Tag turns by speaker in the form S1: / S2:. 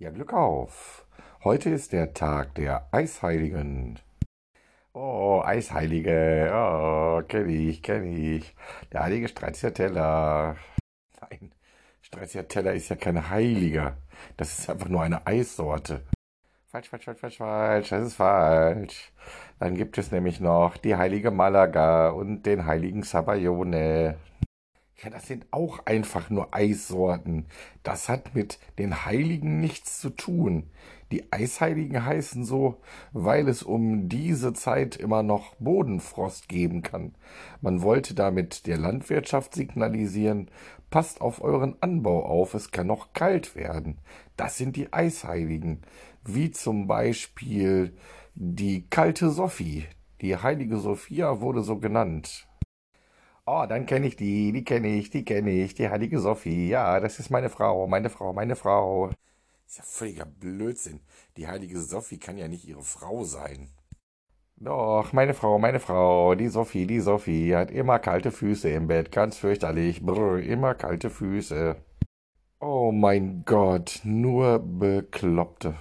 S1: Ja, Glück auf. Heute ist der Tag der Eisheiligen. Oh, Eisheilige. Oh, kenn ich, kenn ich. Der heilige Stracciatella. Nein, Stracciatella ist ja kein Heiliger. Das ist einfach nur eine Eissorte. Falsch, falsch, falsch, falsch, falsch. Das ist falsch. Dann gibt es nämlich noch die heilige Malaga und den heiligen Sabayone. Ja, das sind auch einfach nur Eissorten. Das hat mit den Heiligen nichts zu tun. Die Eisheiligen heißen so, weil es um diese Zeit immer noch Bodenfrost geben kann. Man wollte damit der Landwirtschaft signalisieren, passt auf euren Anbau auf, es kann noch kalt werden. Das sind die Eisheiligen, wie zum Beispiel die kalte Sophie. Die heilige Sophia wurde so genannt. Oh, dann kenne ich die, die kenne ich, die kenne ich, die heilige Sophie. Ja, das ist meine Frau, meine Frau, meine Frau. ist ja völliger Blödsinn. Die heilige Sophie kann ja nicht ihre Frau sein. Doch, meine Frau, meine Frau, die Sophie, die Sophie hat immer kalte Füße im Bett, ganz fürchterlich. Brr, immer kalte Füße. Oh mein Gott, nur Bekloppte.